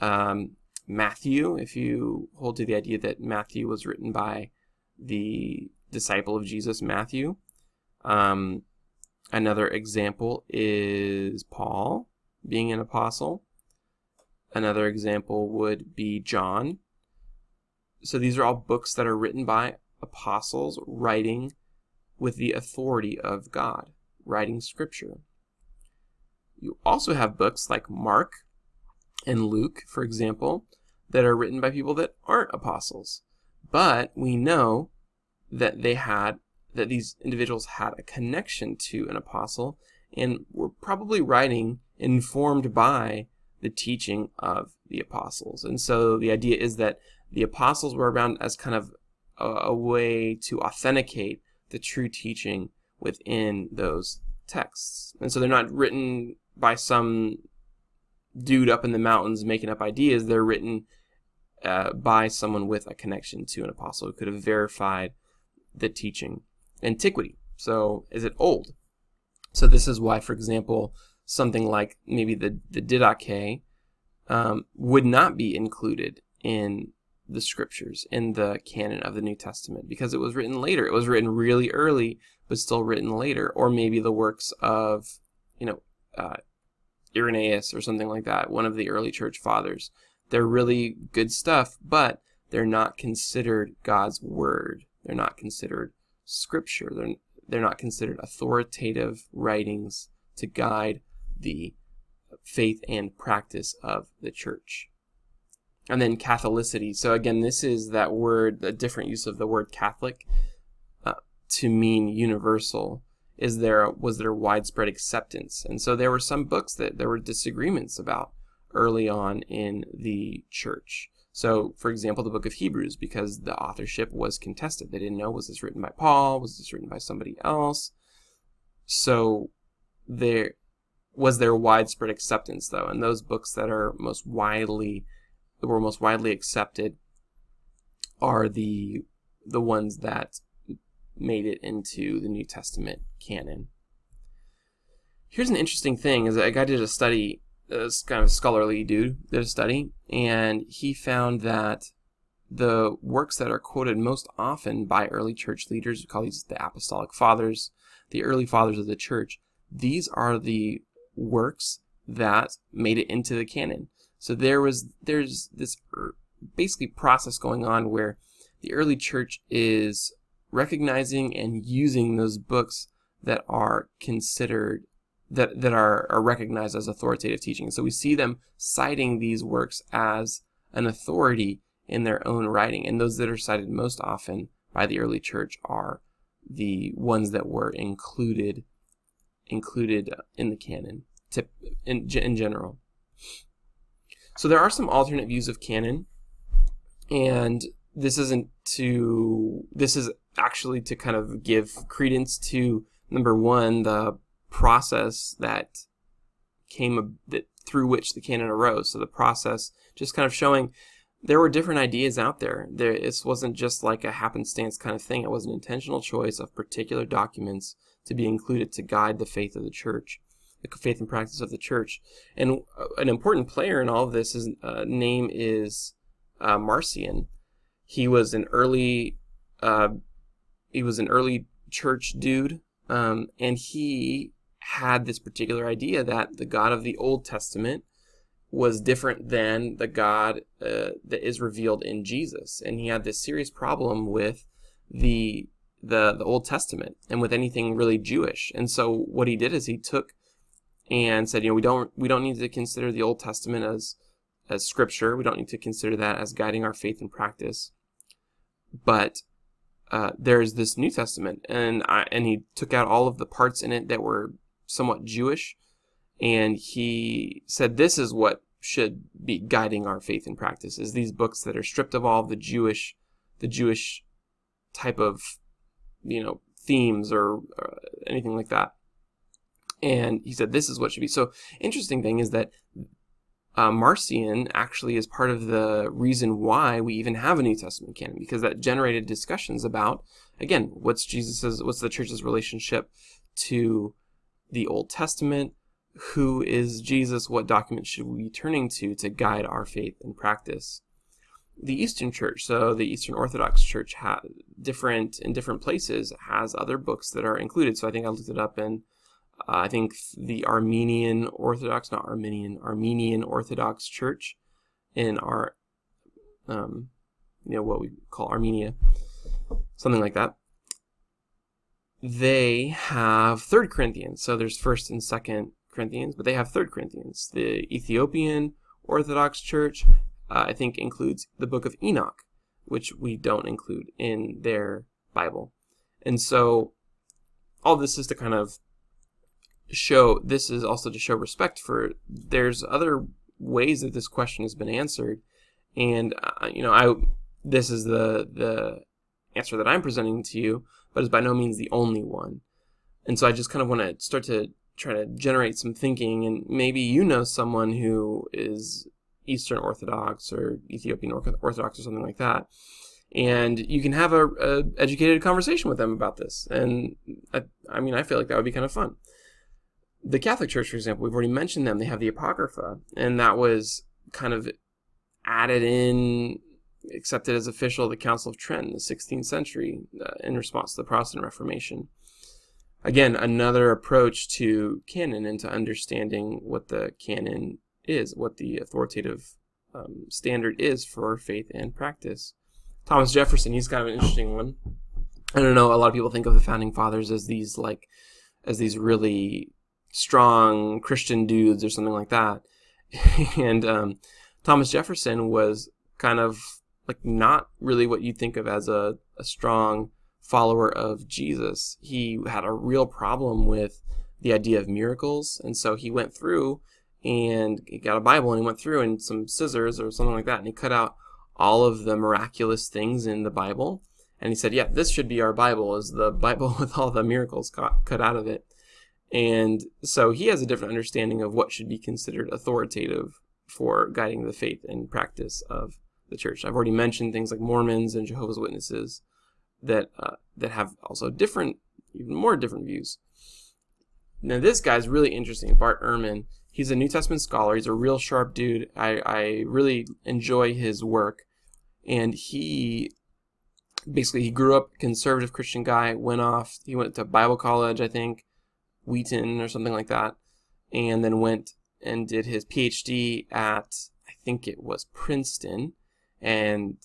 Um, Matthew, if you hold to the idea that Matthew was written by the disciple of Jesus, Matthew. Um, Another example is Paul being an apostle. Another example would be John. So these are all books that are written by apostles writing with the authority of God, writing scripture. You also have books like Mark and Luke, for example, that are written by people that aren't apostles. But we know that they had that these individuals had a connection to an apostle and were probably writing informed by the teaching of the apostles. And so the idea is that the apostles were around as kind of a, a way to authenticate the true teaching within those texts. And so they're not written by some dude up in the mountains making up ideas. They're written uh, by someone with a connection to an apostle who could have verified the teaching antiquity. So is it old? So this is why, for example, something like maybe the, the Didache um, would not be included in the scriptures, in the canon of the New Testament, because it was written later. It was written really early, but still written later. Or maybe the works of, you know, uh, Irenaeus or something like that, one of the early church fathers. They're really good stuff, but they're not considered God's word. They're not considered scripture. They're, they're not considered authoritative writings to guide the faith and practice of the church. And then Catholicity. So again, this is that word, a different use of the word Catholic uh, to mean universal. Is there was there widespread acceptance? And so there were some books that there were disagreements about early on in the church. So, for example, the book of Hebrews, because the authorship was contested. They didn't know was this written by Paul? Was this written by somebody else? So, there was there widespread acceptance though, and those books that are most widely that were most widely accepted are the the ones that made it into the New Testament canon. Here's an interesting thing: is guy did a study this kind of scholarly dude did a study, and he found that the works that are quoted most often by early church leaders, we call these the apostolic fathers, the early fathers of the church, these are the works that made it into the canon. So there was there's this er, basically process going on where the early church is recognizing and using those books that are considered that, that are, are recognized as authoritative teaching. So we see them citing these works as an authority in their own writing. And those that are cited most often by the early church are the ones that were included included in the canon in, in general. So there are some alternate views of canon, and this isn't to this is actually to kind of give credence to number one the process that came that through which the canon arose. So the process just kind of showing there were different ideas out there. There, this wasn't just like a happenstance kind of thing. It was an intentional choice of particular documents to be included to guide the faith of the church, the faith and practice of the church. And uh, an important player in all of this is uh, name is uh, Marcion. he was an early uh, he was an early church dude, um, and he had this particular idea that the God of the Old Testament was different than the God uh, that is revealed in Jesus, and he had this serious problem with the the the Old Testament and with anything really Jewish. And so what he did is he took and said, you know, we don't we don't need to consider the Old Testament as as scripture. We don't need to consider that as guiding our faith and practice. But uh, there's this New Testament, and I, and he took out all of the parts in it that were somewhat Jewish, and he said this is what should be guiding our faith and practice is these books that are stripped of all the Jewish the Jewish type of you know themes or, or anything like that. And he said this is what should be. So interesting thing is that uh, Marcion actually is part of the reason why we even have a New Testament canon because that generated discussions about again what's Jesus's what's the church's relationship to the Old Testament, who is Jesus, what document should we be turning to to guide our faith and practice. The Eastern Church, so the Eastern Orthodox Church, has different in different places has other books that are included. So I think I looked it up in uh, I think the Armenian Orthodox, not Armenian, Armenian Orthodox Church in our, um, you know, what we call Armenia, something like that. They have Third Corinthians, so there's First and Second Corinthians, but they have Third Corinthians. The Ethiopian Orthodox Church, uh, I think, includes the Book of Enoch, which we don't include in their Bible, and so all this is to kind of show this is also to show respect for there's other ways that this question has been answered. And uh, you know i this is the the answer that i'm presenting to you but is by no means the only one. And so i just kind of want to start to try to generate some thinking and maybe you know someone who is eastern orthodox or ethiopian orthodox or something like that and you can have a, a educated conversation with them about this. And I, I mean i feel like that would be kind of fun. The Catholic Church, for example, we've already mentioned them. They have the Apocrypha, and that was kind of added in, accepted as official the Council of Trent in the 16th century uh, in response to the Protestant Reformation. Again, another approach to canon and to understanding what the canon is, what the authoritative um, standard is for faith and practice. Thomas Jefferson, he's kind of an interesting one. I don't know. A lot of people think of the founding fathers as these like, as these really strong Christian dudes or something like that. (laughs) and um, Thomas Jefferson was kind of like not really what you think of as a, a strong follower of Jesus. He had a real problem with the idea of miracles, and so he went through and he got a Bible and he went through and some scissors or something like that, and he cut out all of the miraculous things in the Bible. And he said, "Yeah, this should be our Bible, is the (laughs) Bible with all the miracles cut, cut out of it." And so he has a different understanding of what should be considered authoritative for guiding the faith and practice of the church. I've already mentioned things like Mormons and Jehovah's Witnesses that uh, that have also different, even more different views. Now this guy's really interesting, Bart Ehrman. He's a New Testament scholar. He's a real sharp dude. I, I really enjoy his work, and he basically he grew up conservative Christian guy. Went off. He went to Bible college, I think Wheaton or something like that, and then went and did his PhD at I think it was Princeton, and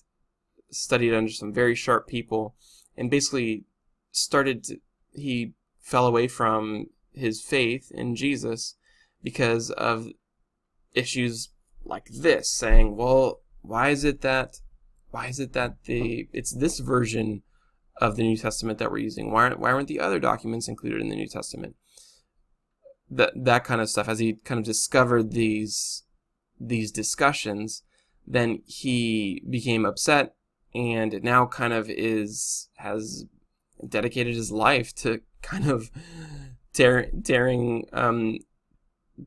studied under some very sharp people, and basically started to, he fell away from his faith in Jesus because of issues like this, saying, well, why is it that why is it that the it's this version of the New Testament that we're using? Why aren't, why aren't the other documents included in the New Testament? that that kind of stuff as he kind of discovered these these discussions then he became upset and now kind of is has dedicated his life to kind of tear, tearing um,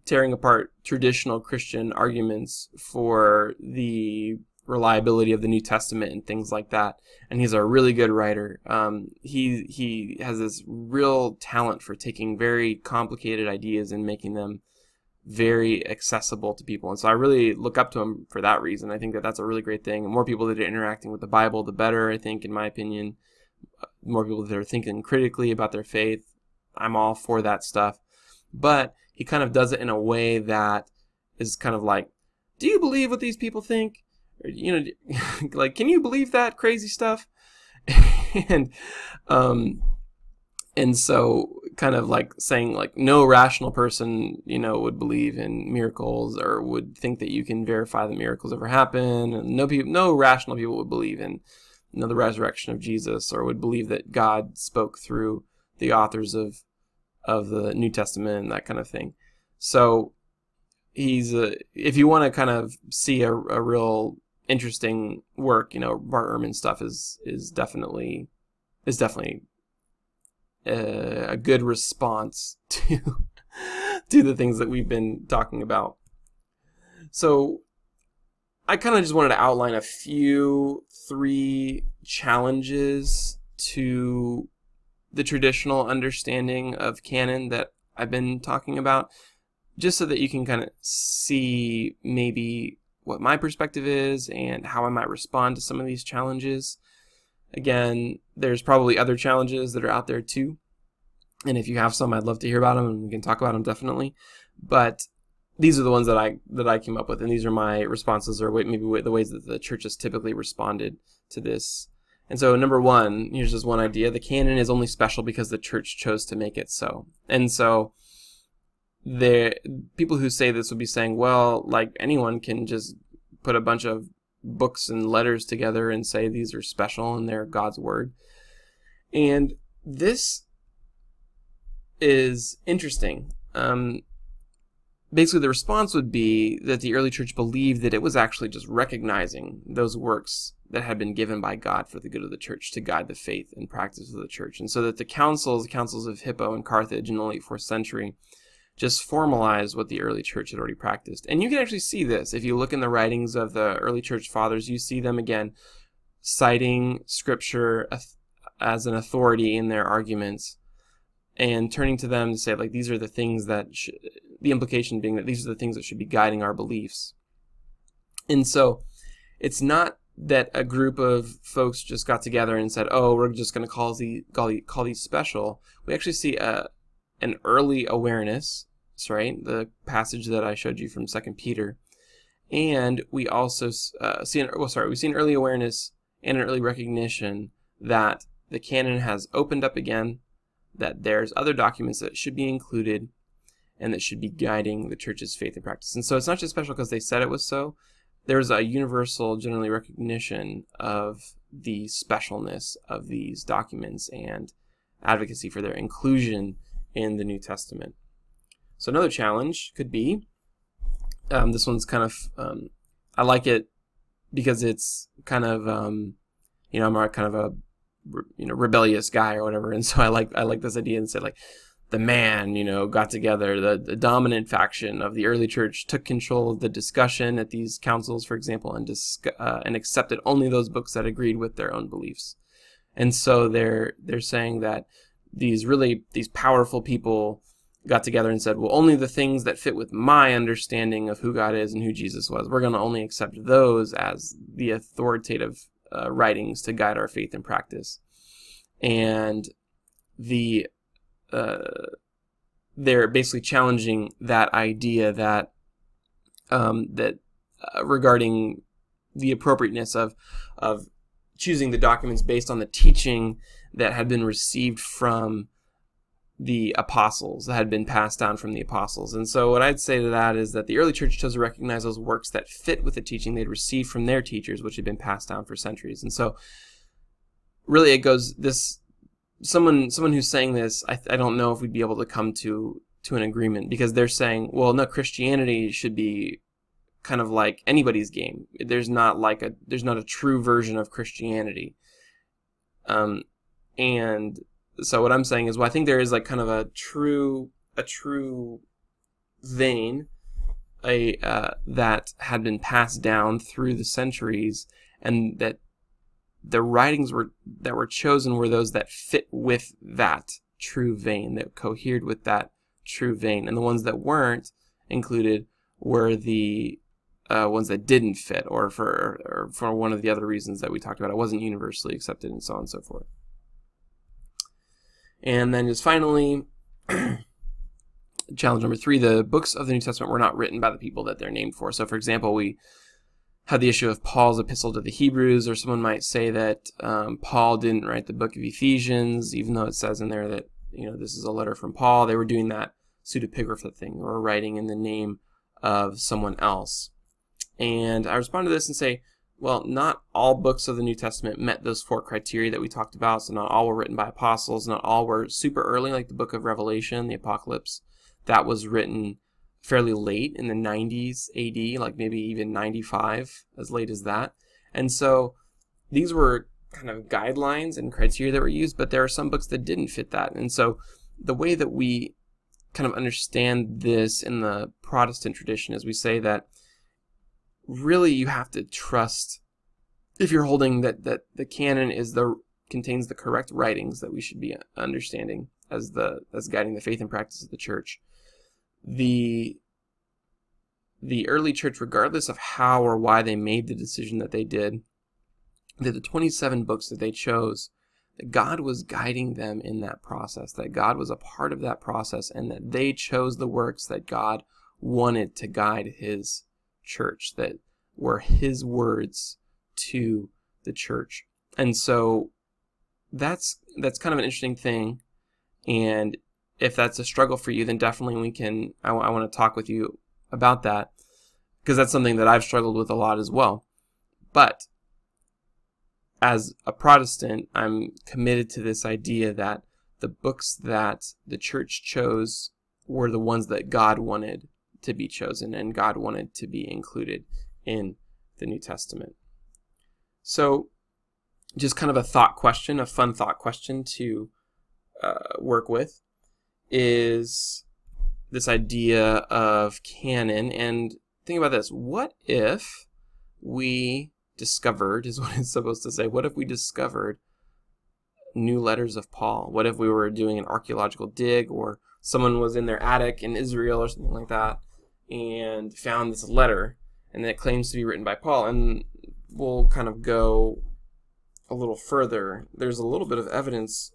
tearing apart traditional Christian arguments for the reliability of the New Testament and things like that. And he's a really good writer. Um, he he has this real talent for taking very complicated ideas and making them very accessible to people. And so I really look up to him for that reason. I think that that's a really great thing. And more people that are interacting with the Bible, the better, I think, in my opinion. More people that are thinking critically about their faith. I'm all for that stuff. But he kind of does it in a way that is kind of like, do you believe what these people think? Or, you know, (laughs) like, can you believe that crazy stuff? (laughs) and, um, and so kind of like saying like no rational person you know would believe in miracles or would think that you can verify that miracles ever happen. And no people no rational people would believe in you know the resurrection of jesus or would believe that god spoke through the authors of of the new testament and that kind of thing. So he's a, if you want to kind of see a, a real interesting work you know bart ehrman stuff is is definitely is definitely a, a good response (laughs) to to the things that we've been talking about. So I kind of just wanted to outline a few three challenges to the traditional understanding of canon that I've been talking about, just so that you can kind of see maybe what my perspective is and how I might respond to some of these challenges. Again, there's probably other challenges that are out there too. And if you have some, I'd love to hear about them and we can talk about them definitely. But these are the ones that I that I came up with, and these are my responses, or maybe the ways that the church has typically responded to this. And so, number one, here's just one idea: the canon is only special because the church chose to make it so. And so, the people who say this would be saying, well, like anyone can just put a bunch of books and letters together and say these are special and they're God's word. And this is interesting. Um, basically, the response would be that the early church believed that it was actually just recognizing those works that had been given by God for the good of the church to guide the faith and practice of the church. And so that the councils, the councils of Hippo and Carthage in the late fourth century, just formalize what the early church had already practiced. And you can actually see this. If you look in the writings of the early church fathers, you see them again citing scripture as an authority in their arguments and turning to them to say like these are the things that the implication being that these are the things that should be guiding our beliefs. And so it's not that a group of folks just got together and said, "Oh, we're just going to call these call these special." We actually see a an early awareness right? The passage that I showed you from Second Peter, and we also uh, see an well, sorry, we see an early awareness and an early recognition that the canon has opened up again, that there's other documents that should be included, and that should be guiding the church's faith and practice. And so it's not just special because they said it was so. There's a universal, generally recognition of the specialness of these documents and advocacy for their inclusion in the New Testament. So another challenge could be, um, this one's kind of, um, I like it because it's kind of, um, you know, I'm a kind of a, you know, rebellious guy or whatever, and so I like I like this idea and said like, the man, you know, got together, the, the dominant faction of the early church took control of the discussion at these councils, for example, and dis- uh, and accepted only those books that agreed with their own beliefs. And so they're they're saying that these really these powerful people got together and said, well, only the things that fit with my understanding of who God is and who Jesus was, we're going to only accept those as the authoritative uh, writings to guide our faith and practice. And the uh, they're basically challenging that idea that um, that uh, regarding the appropriateness of of choosing the documents based on the teaching that had been received from the apostles that had been passed down from the apostles. And so, what I'd say to that is that the early church chose to recognize those works that fit with the teaching they'd received from their teachers, which had been passed down for centuries. And so, really, it goes this someone someone who's saying this. I, I don't know if we'd be able to come to to an agreement because they're saying, well, no, Christianity should be kind of like anybody's game. There's not like a there's not a true version of Christianity. Um, and so what I'm saying is, well, I think there is like kind of a true a true vein a uh, that had been passed down through the centuries, and that the writings were that were chosen were those that fit with that true vein, that cohered with that true vein, and the ones that weren't, included were the uh, ones that didn't fit, or for or for one of the other reasons that we talked about, it wasn't universally accepted, and so on and so forth. And then just finally, (clears throat) challenge number three: the books of the New Testament were not written by the people that they're named for. So, for example, we had the issue of Paul's epistle to the Hebrews, or someone might say that um, Paul didn't write the book of Ephesians, even though it says in there that you know this is a letter from Paul. They were doing that pseudepigrapha thing, or writing in the name of someone else. And I respond to this and say, well, not all books of the New Testament met those four criteria that we talked about. So not all were written by apostles, not all were super early, like the book of Revelation, the Apocalypse. That was written fairly late in the 90s AD, like maybe even 95, as late as that. And so these were kind of guidelines and criteria that were used, but there are some books that didn't fit that. And so the way that we kind of understand this in the Protestant tradition is we say that really you have to trust if you're holding that that the canon is the contains the correct writings that we should be understanding as the as guiding the faith and practice of the church the the early church regardless of how or why they made the decision that they did that the 27 books that they chose that God was guiding them in that process that God was a part of that process and that they chose the works that God wanted to guide his church, that were his words to the church. And so that's that's kind of an interesting thing. And if that's a struggle for you, then definitely we can. I, I want to talk with you about that because that's something that I've struggled with a lot as well. But as a Protestant, I'm committed to this idea that the books that the church chose were the ones that God wanted to be chosen and God wanted to be included in the New Testament. So, just kind of a thought question, a fun thought question to uh, work with is this idea of canon. And think about this what if we discovered, is (laughs) what it's supposed to say, what if we discovered new letters of Paul? What if we were doing an archaeological dig or someone was in their attic in Israel or something like that and found this letter and it claims to be written by Paul. And we'll kind of go a little further. There's a little bit of evidence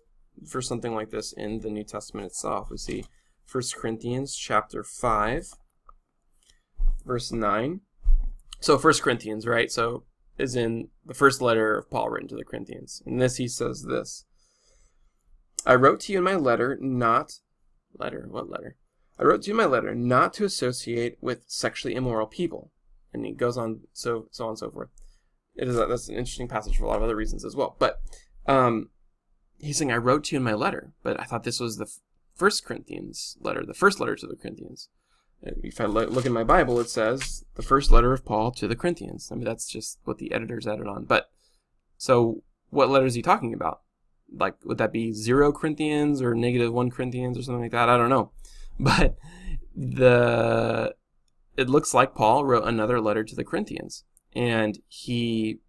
for something like this in the New Testament itself. We see 1 Corinthians chapter 5, verse 9. So 1 Corinthians, right? So is in the first letter of Paul written to the Corinthians. In this he says this. I wrote to you in my letter not letter, what letter? I wrote to you in my letter not to associate with sexually immoral people. And he goes on so so on and so forth. It is a, that's an interesting passage for a lot of other reasons as well. But um, he's saying I wrote to you in my letter, but I thought this was the first Corinthians letter, the first letter to the Corinthians. If I look in my Bible, it says the first letter of Paul to the Corinthians. I mean, that's just what the editors added on. But so, what letter is he talking about? Like, would that be zero Corinthians or negative one Corinthians or something like that? I don't know. But the it looks like Paul wrote another letter to the Corinthians, and he,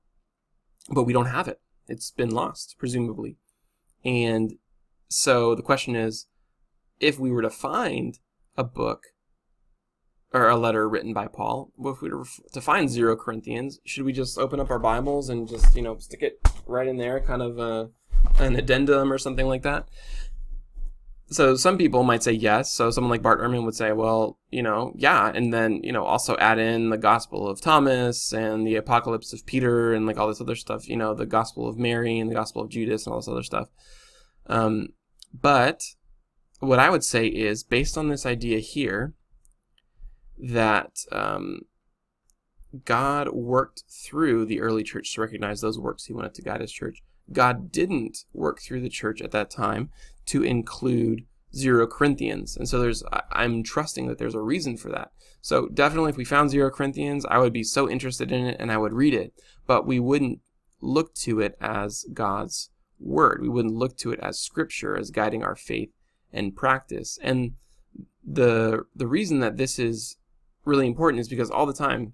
but we don't have it. It's been lost, presumably. And so the question is, if we were to find a book or a letter written by Paul, if we were to find zero Corinthians, should we just open up our Bibles and just you know stick it right in there, kind of a, an addendum or something like that? So some people might say yes. So someone like Bart Ehrman would say, well, you know, yeah, and then you know also add in the Gospel of Thomas and the Apocalypse of Peter and like all this other stuff. You know, the Gospel of Mary and the Gospel of Judas and all this other stuff. Um, but what I would say is based on this idea here that um, God worked through the early church to recognize those works He wanted to guide His church. God didn't work through the church at that time to include zero Corinthians. And so there's I'm trusting that there's a reason for that. So definitely if we found zero Corinthians, I would be so interested in it and I would read it, but we wouldn't look to it as God's word. We wouldn't look to it as scripture as guiding our faith and practice. And the the reason that this is really important is because all the time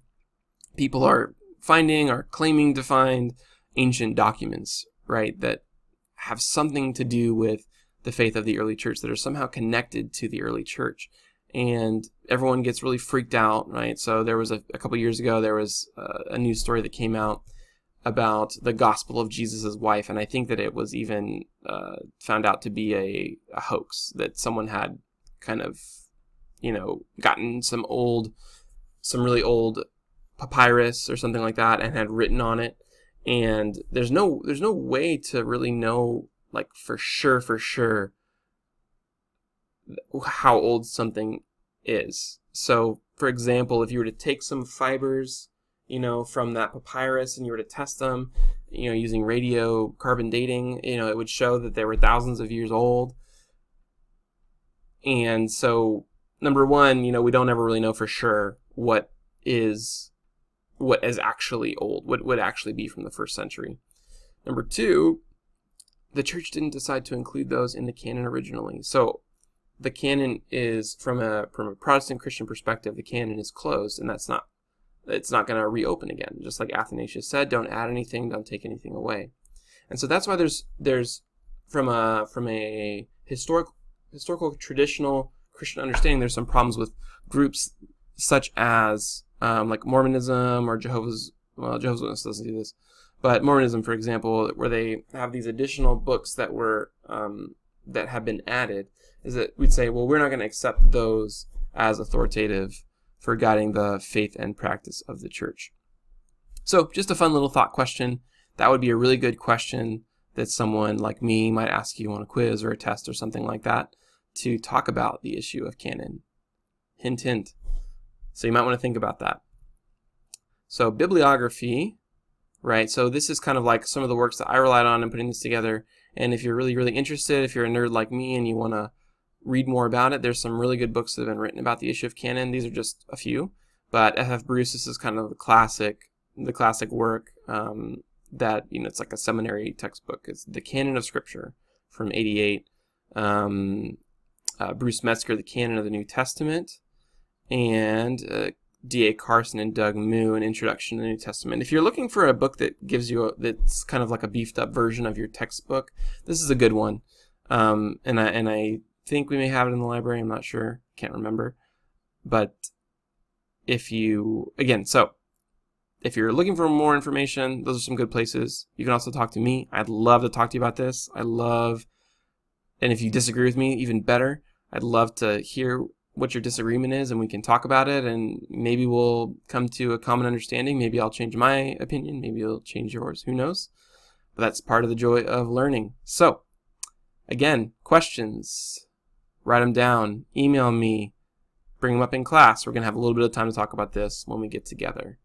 people are finding or claiming to find ancient documents, right, that have something to do with the faith of the early church that are somehow connected to the early church. and everyone gets really freaked out, right? So there was a, a couple years ago, there was uh, a news story that came out about the gospel of Jesus' wife, and I think that it was even uh, found out to be a, a hoax that someone had kind of, you know, gotten some old, some really old papyrus or something like that, and had written on it. And there's no there's no way to really know like for sure for sure how old something is. So, for example, if you were to take some fibers, you know, from that papyrus and you were to test them, you know, using radiocarbon dating, you know, it would show that they were thousands of years old. And so, number one, you know, we don't ever really know for sure what is what is actually old, what would actually be from the first century. Number two, the church didn't decide to include those in the canon originally. So the canon is from a from a Protestant Christian perspective, the canon is closed, and that's not it's not going to reopen again. Just like Athanasius said, don't add anything, don't take anything away. And so that's why there's there's from a from a historical historical traditional Christian understanding, there's some problems with groups such as um, like Mormonism or Jehovah's well Jehovah's Witness doesn't do this, but Mormonism, for example, where they have these additional books that were um, that have been added is that we'd say, well, we're not going to accept those as authoritative for guiding the faith and practice of the church. So, just a fun little thought question. That would be a really good question that someone like me might ask you on a quiz or a test or something like that to talk about the issue of canon. Hint, hint. So, you might want to think about that. So, bibliography, right? So, this is kind of like some of the works that I relied on in putting this together. And if you're really, really interested, if you're a nerd like me and you want to read more about it. There's some really good books that have been written about the issue of canon. These are just a few, but F. F. Bruce this is kind of the classic, the classic work um, that you know it's like a seminary textbook. It's the Canon of Scripture from '88. Um, uh, Bruce Metzger, the Canon of the New Testament, and uh, D.A. Carson and Doug Moo, an introduction to the New Testament. If you're looking for a book that gives you a, that's kind of like a beefed up version of your textbook, this is a good one. Um, and I and I think we may have it in the library. I'm not sure. Can't remember. But if you, again, so if you're looking for more information, those are some good places. You can also talk to me. I'd love to talk to you about this. I love, and if you disagree with me, even better. I'd love to hear what your disagreement is and we can talk about it and maybe we'll come to a common understanding. Maybe I'll change my opinion. Maybe you'll change yours. Who knows? But that's part of the joy of learning. So, again, questions, write them down, email me, bring them up in class. We're going to have a little bit of time to talk about this when we get together.